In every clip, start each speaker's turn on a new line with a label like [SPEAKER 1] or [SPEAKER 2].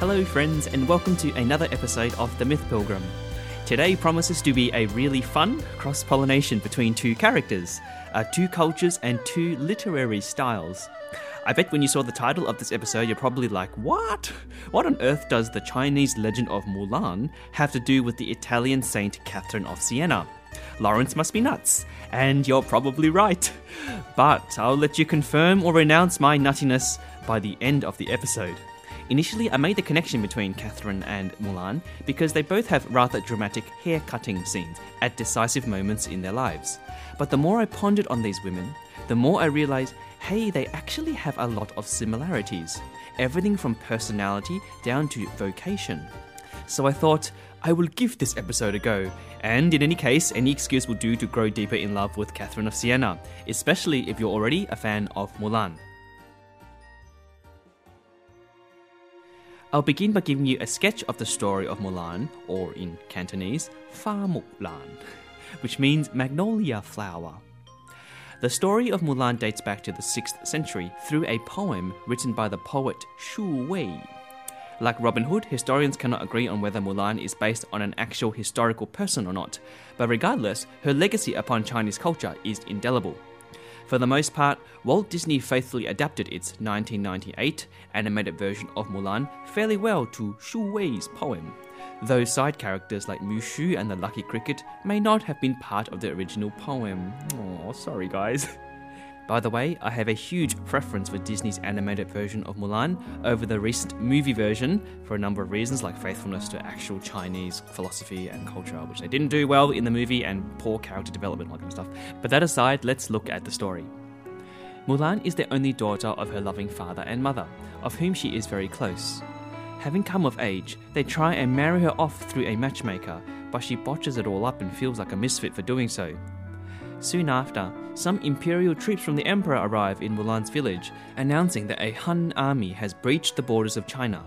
[SPEAKER 1] Hello, friends, and welcome to another episode of The Myth Pilgrim. Today promises to be a really fun cross pollination between two characters, uh, two cultures, and two literary styles. I bet when you saw the title of this episode, you're probably like, what? What on earth does the Chinese legend of Mulan have to do with the Italian saint Catherine of Siena? Lawrence must be nuts, and you're probably right. But I'll let you confirm or renounce my nuttiness by the end of the episode. Initially, I made the connection between Catherine and Mulan because they both have rather dramatic hair cutting scenes at decisive moments in their lives. But the more I pondered on these women, the more I realized hey, they actually have a lot of similarities. Everything from personality down to vocation. So I thought, I will give this episode a go, and in any case, any excuse will do to grow deeper in love with Catherine of Siena, especially if you're already a fan of Mulan. I'll begin by giving you a sketch of the story of Mulan, or in Cantonese, Fa Mulan, which means magnolia flower. The story of Mulan dates back to the 6th century through a poem written by the poet Shu Wei. Like Robin Hood, historians cannot agree on whether Mulan is based on an actual historical person or not, but regardless, her legacy upon Chinese culture is indelible. For the most part, Walt Disney faithfully adapted its 1998 animated version of Mulan fairly well to Shu Wei's poem, though side characters like Mushu and the Lucky Cricket may not have been part of the original poem. Oh, sorry guys. By the way, I have a huge preference for Disney's animated version of Mulan over the recent movie version for a number of reasons, like faithfulness to actual Chinese philosophy and culture, which they didn't do well in the movie, and poor character development, all that kind of stuff. But that aside, let's look at the story. Mulan is the only daughter of her loving father and mother, of whom she is very close. Having come of age, they try and marry her off through a matchmaker, but she botches it all up and feels like a misfit for doing so. Soon after, some imperial troops from the emperor arrive in Mulan's village, announcing that a Hun army has breached the borders of China.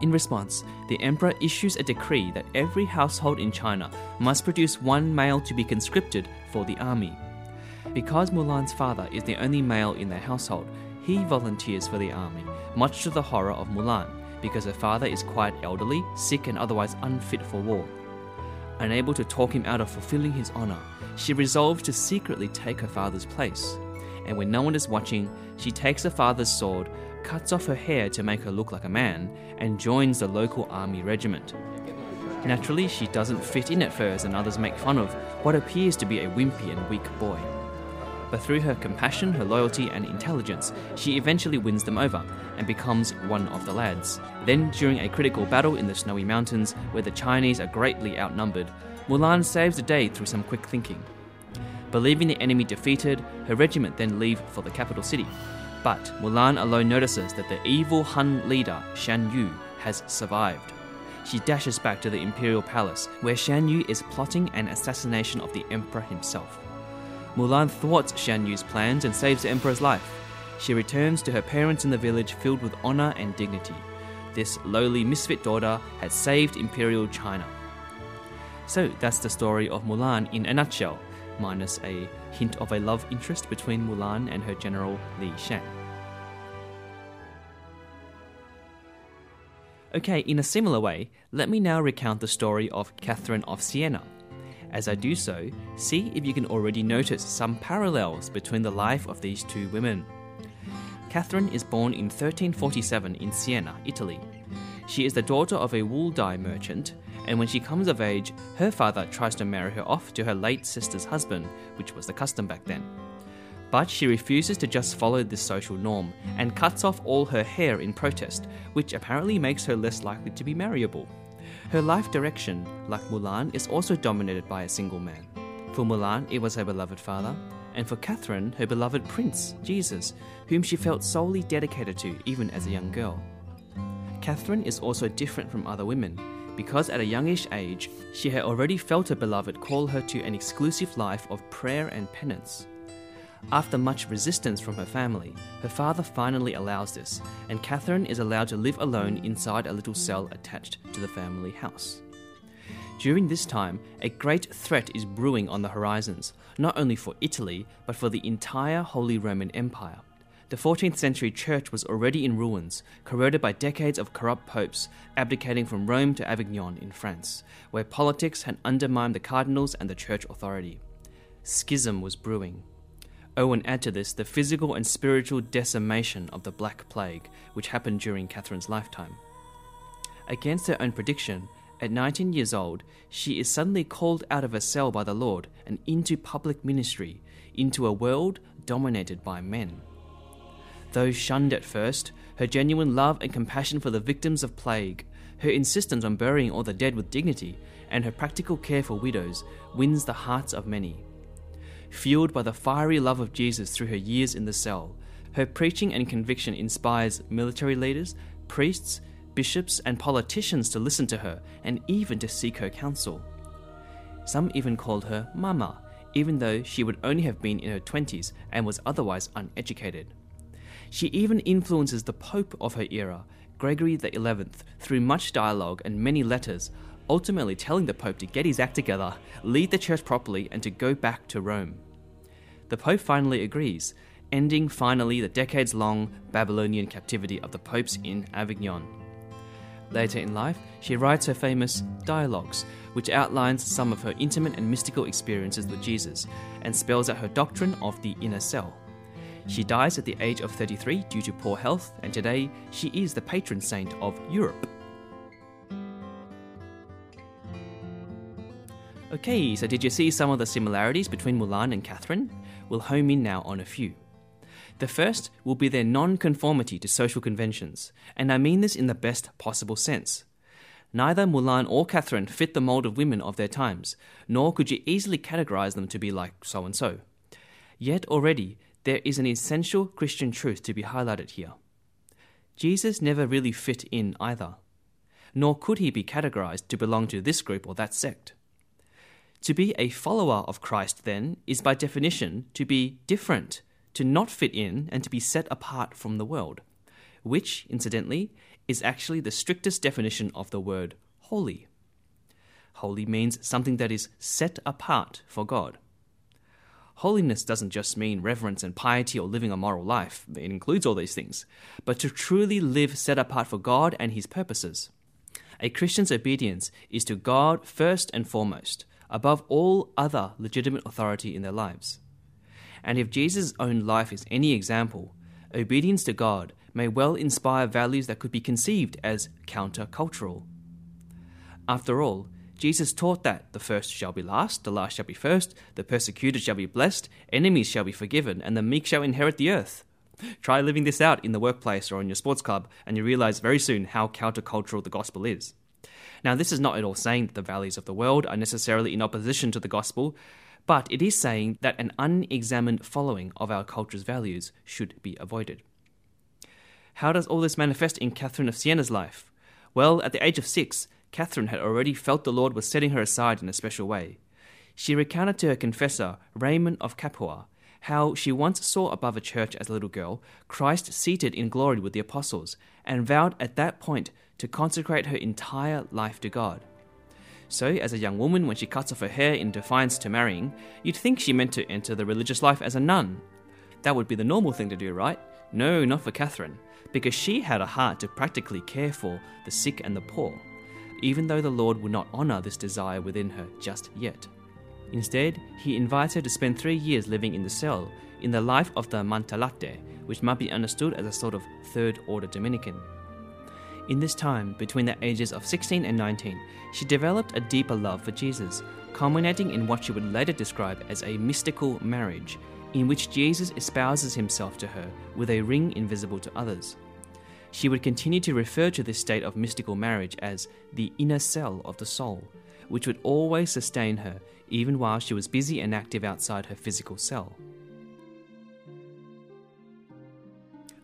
[SPEAKER 1] In response, the emperor issues a decree that every household in China must produce one male to be conscripted for the army. Because Mulan's father is the only male in their household, he volunteers for the army, much to the horror of Mulan, because her father is quite elderly, sick, and otherwise unfit for war. Unable to talk him out of fulfilling his honor, she resolves to secretly take her father's place. And when no one is watching, she takes her father's sword, cuts off her hair to make her look like a man, and joins the local army regiment. Naturally, she doesn't fit in at first, and others make fun of what appears to be a wimpy and weak boy. But through her compassion, her loyalty, and intelligence, she eventually wins them over and becomes one of the lads. Then, during a critical battle in the snowy mountains, where the Chinese are greatly outnumbered, Mulan saves the day through some quick thinking. Believing the enemy defeated, her regiment then leave for the capital city. But Mulan alone notices that the evil Hun leader, Shan Yu, has survived. She dashes back to the imperial palace, where Shan Yu is plotting an assassination of the emperor himself. Mulan thwarts Shan Yu's plans and saves the emperor's life. She returns to her parents in the village filled with honor and dignity. This lowly misfit daughter has saved imperial China. So that's the story of Mulan in a nutshell, minus a hint of a love interest between Mulan and her general Li Shang. Okay, in a similar way, let me now recount the story of Catherine of Siena. As I do so, see if you can already notice some parallels between the life of these two women. Catherine is born in 1347 in Siena, Italy. She is the daughter of a wool dye merchant, and when she comes of age, her father tries to marry her off to her late sister's husband, which was the custom back then. But she refuses to just follow this social norm and cuts off all her hair in protest, which apparently makes her less likely to be marriable. Her life direction, like Mulan, is also dominated by a single man. For Mulan, it was her beloved father. and for Catherine, her beloved Prince, Jesus, whom she felt solely dedicated to even as a young girl. Catherine is also different from other women because at a youngish age she had already felt her beloved call her to an exclusive life of prayer and penance. After much resistance from her family, her father finally allows this, and Catherine is allowed to live alone inside a little cell attached to the family house. During this time, a great threat is brewing on the horizons, not only for Italy, but for the entire Holy Roman Empire. The 14th century church was already in ruins, corroded by decades of corrupt popes abdicating from Rome to Avignon in France, where politics had undermined the cardinals and the church authority. Schism was brewing. And add to this the physical and spiritual decimation of the Black Plague, which happened during Catherine's lifetime. Against her own prediction, at 19 years old, she is suddenly called out of her cell by the Lord and into public ministry, into a world dominated by men. Though shunned at first, her genuine love and compassion for the victims of plague, her insistence on burying all the dead with dignity, and her practical care for widows wins the hearts of many. Fueled by the fiery love of Jesus through her years in the cell, her preaching and conviction inspires military leaders, priests, bishops, and politicians to listen to her and even to seek her counsel. Some even called her Mama, even though she would only have been in her 20s and was otherwise uneducated. She even influences the Pope of her era, Gregory XI, through much dialogue and many letters, ultimately telling the Pope to get his act together, lead the church properly, and to go back to Rome. The Pope finally agrees, ending finally the decades long Babylonian captivity of the popes in Avignon. Later in life, she writes her famous Dialogues, which outlines some of her intimate and mystical experiences with Jesus and spells out her doctrine of the inner cell. She dies at the age of 33 due to poor health, and today she is the patron saint of Europe. Okay, so did you see some of the similarities between Mulan and Catherine? We'll home in now on a few. The first will be their non conformity to social conventions, and I mean this in the best possible sense. Neither Mulan or Catherine fit the mold of women of their times, nor could you easily categorize them to be like so and so. Yet already there is an essential Christian truth to be highlighted here. Jesus never really fit in either, nor could he be categorized to belong to this group or that sect. To be a follower of Christ, then, is by definition to be different, to not fit in, and to be set apart from the world, which, incidentally, is actually the strictest definition of the word holy. Holy means something that is set apart for God. Holiness doesn't just mean reverence and piety or living a moral life, it includes all these things, but to truly live set apart for God and His purposes. A Christian's obedience is to God first and foremost, above all other legitimate authority in their lives. And if Jesus' own life is any example, obedience to God may well inspire values that could be conceived as countercultural. After all, Jesus taught that the first shall be last, the last shall be first, the persecuted shall be blessed, enemies shall be forgiven, and the meek shall inherit the earth. Try living this out in the workplace or in your sports club, and you realize very soon how countercultural the gospel is. Now, this is not at all saying that the values of the world are necessarily in opposition to the gospel, but it is saying that an unexamined following of our culture's values should be avoided. How does all this manifest in Catherine of Siena's life? Well, at the age of six, Catherine had already felt the Lord was setting her aside in a special way. She recounted to her confessor, Raymond of Capua, how she once saw above a church as a little girl Christ seated in glory with the apostles, and vowed at that point to consecrate her entire life to God. So, as a young woman, when she cuts off her hair in defiance to marrying, you'd think she meant to enter the religious life as a nun. That would be the normal thing to do, right? No, not for Catherine, because she had a heart to practically care for the sick and the poor even though the Lord would not honor this desire within her just yet. Instead, he invites her to spend three years living in the cell in the life of the Mantellate, which might be understood as a sort of third order Dominican. In this time, between the ages of 16 and 19, she developed a deeper love for Jesus, culminating in what she would later describe as a mystical marriage, in which Jesus espouses himself to her with a ring invisible to others. She would continue to refer to this state of mystical marriage as the inner cell of the soul, which would always sustain her even while she was busy and active outside her physical cell.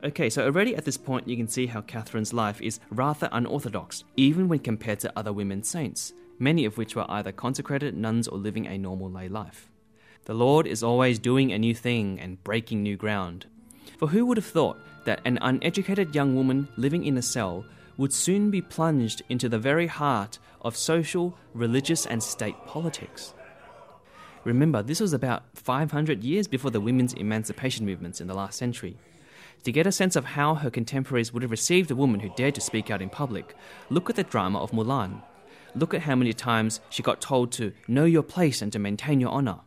[SPEAKER 1] Okay, so already at this point, you can see how Catherine's life is rather unorthodox, even when compared to other women saints, many of which were either consecrated nuns or living a normal lay life. The Lord is always doing a new thing and breaking new ground. For who would have thought that an uneducated young woman living in a cell would soon be plunged into the very heart of social, religious, and state politics? Remember, this was about 500 years before the women's emancipation movements in the last century. To get a sense of how her contemporaries would have received a woman who dared to speak out in public, look at the drama of Mulan. Look at how many times she got told to know your place and to maintain your honor.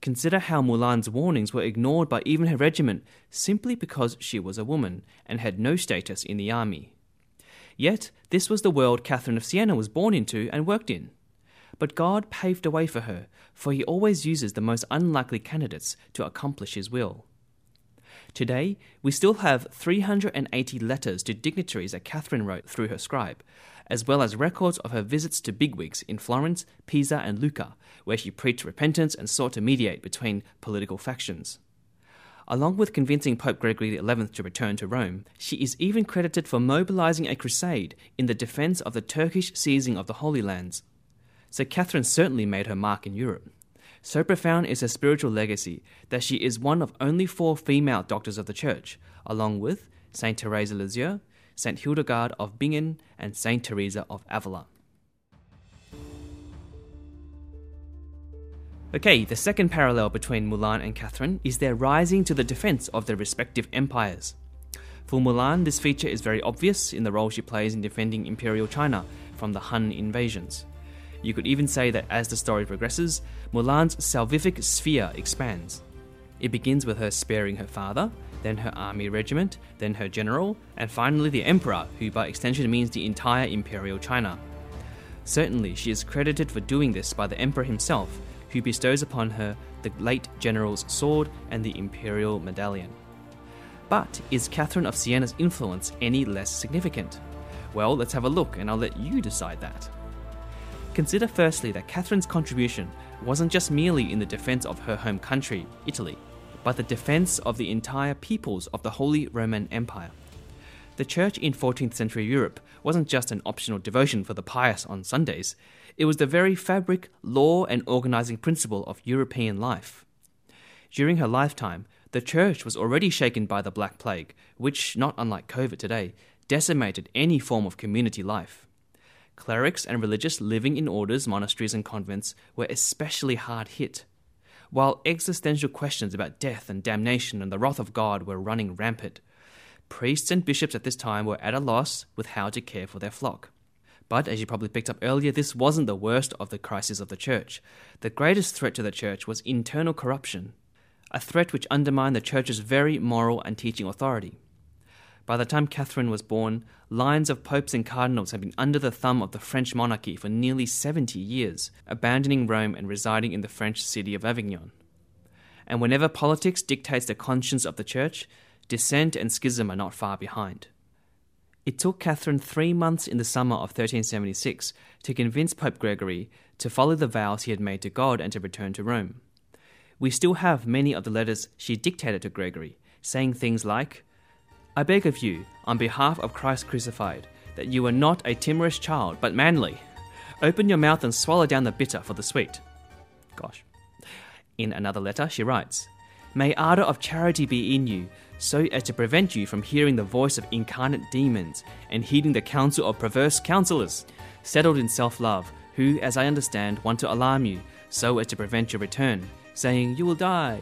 [SPEAKER 1] Consider how Mulan's warnings were ignored by even her regiment simply because she was a woman and had no status in the army. Yet, this was the world Catherine of Siena was born into and worked in. But God paved a way for her, for He always uses the most unlikely candidates to accomplish His will. Today, we still have 380 letters to dignitaries that Catherine wrote through her scribe, as well as records of her visits to bigwigs in Florence, Pisa, and Lucca, where she preached repentance and sought to mediate between political factions. Along with convincing Pope Gregory XI to return to Rome, she is even credited for mobilizing a crusade in the defense of the Turkish seizing of the Holy Lands. So Catherine certainly made her mark in Europe. So profound is her spiritual legacy that she is one of only four female doctors of the Church, along with Saint Therese Lisieux, Saint Hildegard of Bingen, and Saint Teresa of Avila. Okay, the second parallel between Mulan and Catherine is their rising to the defense of their respective empires. For Mulan, this feature is very obvious in the role she plays in defending Imperial China from the Hun invasions. You could even say that as the story progresses, Mulan's salvific sphere expands. It begins with her sparing her father, then her army regiment, then her general, and finally the emperor, who by extension means the entire imperial China. Certainly, she is credited for doing this by the emperor himself, who bestows upon her the late general's sword and the imperial medallion. But is Catherine of Siena's influence any less significant? Well, let's have a look, and I'll let you decide that. Consider firstly that Catherine's contribution wasn't just merely in the defense of her home country, Italy, but the defense of the entire peoples of the Holy Roman Empire. The church in 14th century Europe wasn't just an optional devotion for the pious on Sundays, it was the very fabric, law, and organizing principle of European life. During her lifetime, the church was already shaken by the Black Plague, which, not unlike COVID today, decimated any form of community life. Clerics and religious living in orders, monasteries, and convents were especially hard hit. While existential questions about death and damnation and the wrath of God were running rampant, priests and bishops at this time were at a loss with how to care for their flock. But as you probably picked up earlier, this wasn't the worst of the crises of the church. The greatest threat to the church was internal corruption, a threat which undermined the church's very moral and teaching authority. By the time Catherine was born, lines of popes and cardinals had been under the thumb of the French monarchy for nearly 70 years, abandoning Rome and residing in the French city of Avignon. And whenever politics dictates the conscience of the church, dissent and schism are not far behind. It took Catherine three months in the summer of 1376 to convince Pope Gregory to follow the vows he had made to God and to return to Rome. We still have many of the letters she dictated to Gregory, saying things like, I beg of you, on behalf of Christ crucified, that you are not a timorous child, but manly. Open your mouth and swallow down the bitter for the sweet. Gosh. In another letter, she writes May ardour of charity be in you, so as to prevent you from hearing the voice of incarnate demons and heeding the counsel of perverse counselors, settled in self love, who, as I understand, want to alarm you, so as to prevent your return, saying, You will die.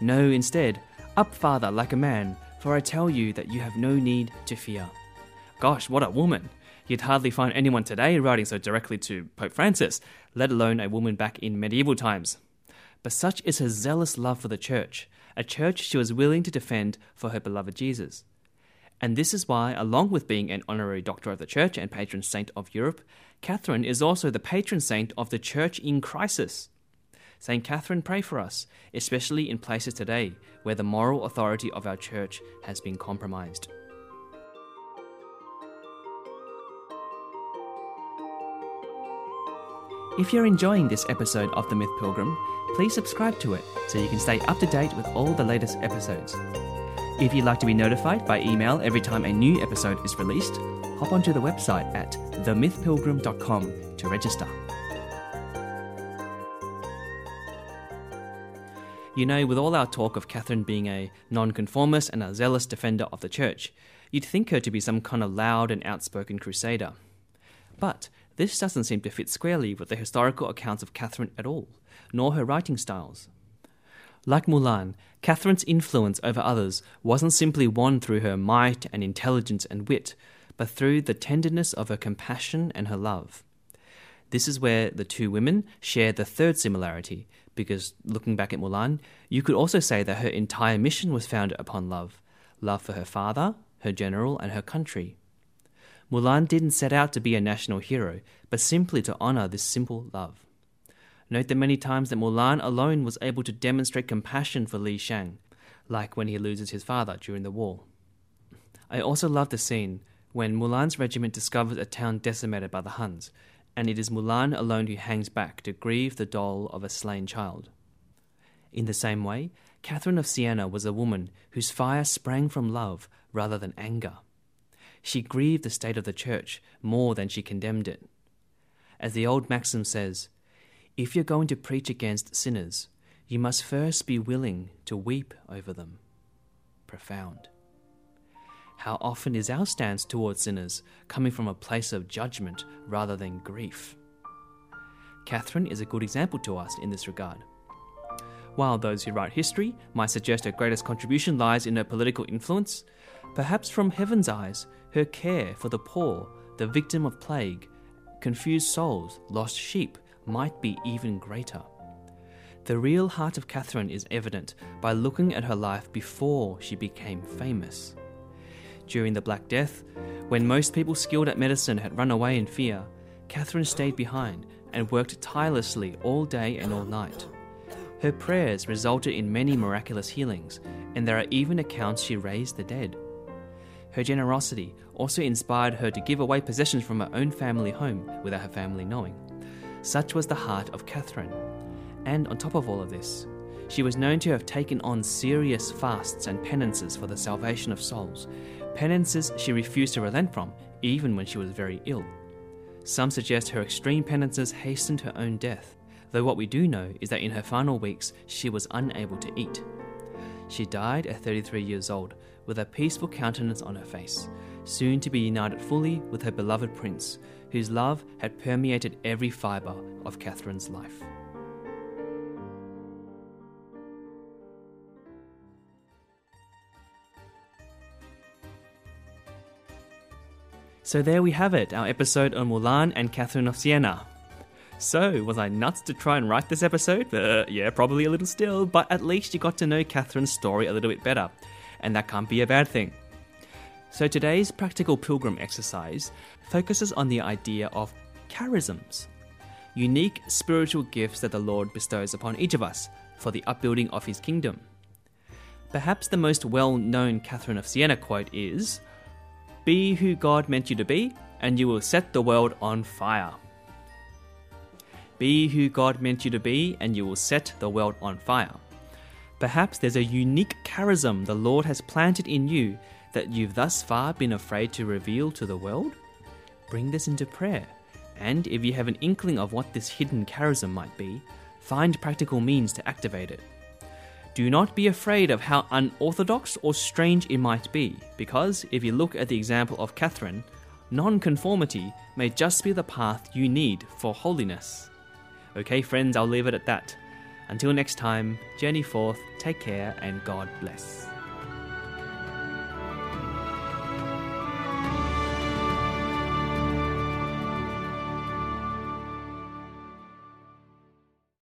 [SPEAKER 1] No, instead, up, Father, like a man for I tell you that you have no need to fear. Gosh, what a woman! You'd hardly find anyone today writing so directly to Pope Francis, let alone a woman back in medieval times. But such is her zealous love for the Church, a church she was willing to defend for her beloved Jesus. And this is why, along with being an honorary doctor of the Church and patron saint of Europe, Catherine is also the patron saint of the Church in crisis. St. Catherine, pray for us, especially in places today where the moral authority of our church has been compromised. If you're enjoying this episode of The Myth Pilgrim, please subscribe to it so you can stay up to date with all the latest episodes. If you'd like to be notified by email every time a new episode is released, hop onto the website at themythpilgrim.com to register. You know, with all our talk of Catherine being a nonconformist and a zealous defender of the church, you'd think her to be some kind of loud and outspoken crusader. But this doesn't seem to fit squarely with the historical accounts of Catherine at all, nor her writing styles. Like Mulan, Catherine's influence over others wasn't simply won through her might and intelligence and wit, but through the tenderness of her compassion and her love. This is where the two women share the third similarity, because looking back at Mulan, you could also say that her entire mission was founded upon love love for her father, her general, and her country. Mulan didn't set out to be a national hero, but simply to honor this simple love. Note the many times that Mulan alone was able to demonstrate compassion for Li Shang, like when he loses his father during the war. I also love the scene when Mulan's regiment discovers a town decimated by the Huns, and it is Mulan alone who hangs back to grieve the dole of a slain child. In the same way, Catherine of Siena was a woman whose fire sprang from love rather than anger. She grieved the state of the church more than she condemned it. As the old maxim says, if you're going to preach against sinners, you must first be willing to weep over them. Profound. How often is our stance towards sinners coming from a place of judgment rather than grief? Catherine is a good example to us in this regard. While those who write history might suggest her greatest contribution lies in her political influence, perhaps from heaven's eyes, her care for the poor, the victim of plague, confused souls, lost sheep, might be even greater. The real heart of Catherine is evident by looking at her life before she became famous during the Black Death, when most people skilled at medicine had run away in fear, Catherine stayed behind and worked tirelessly all day and all night. Her prayers resulted in many miraculous healings, and there are even accounts she raised the dead. Her generosity also inspired her to give away possessions from her own family home without her family knowing. Such was the heart of Catherine. And on top of all of this, she was known to have taken on serious fasts and penances for the salvation of souls, penances she refused to relent from, even when she was very ill. Some suggest her extreme penances hastened her own death, though what we do know is that in her final weeks she was unable to eat. She died at 33 years old, with a peaceful countenance on her face, soon to be united fully with her beloved prince, whose love had permeated every fibre of Catherine's life. So there we have it, our episode on Mulan and Catherine of Siena. So, was I nuts to try and write this episode? Uh, yeah, probably a little still, but at least you got to know Catherine's story a little bit better, and that can't be a bad thing. So, today's practical pilgrim exercise focuses on the idea of charisms, unique spiritual gifts that the Lord bestows upon each of us for the upbuilding of His kingdom. Perhaps the most well known Catherine of Siena quote is be who God meant you to be, and you will set the world on fire. Be who God meant you to be, and you will set the world on fire. Perhaps there's a unique charism the Lord has planted in you that you've thus far been afraid to reveal to the world? Bring this into prayer, and if you have an inkling of what this hidden charism might be, find practical means to activate it. Do not be afraid of how unorthodox or strange it might be, because if you look at the example of Catherine, nonconformity may just be the path you need for holiness. Okay, friends, I'll leave it at that. Until next time, journey forth, take care, and God bless.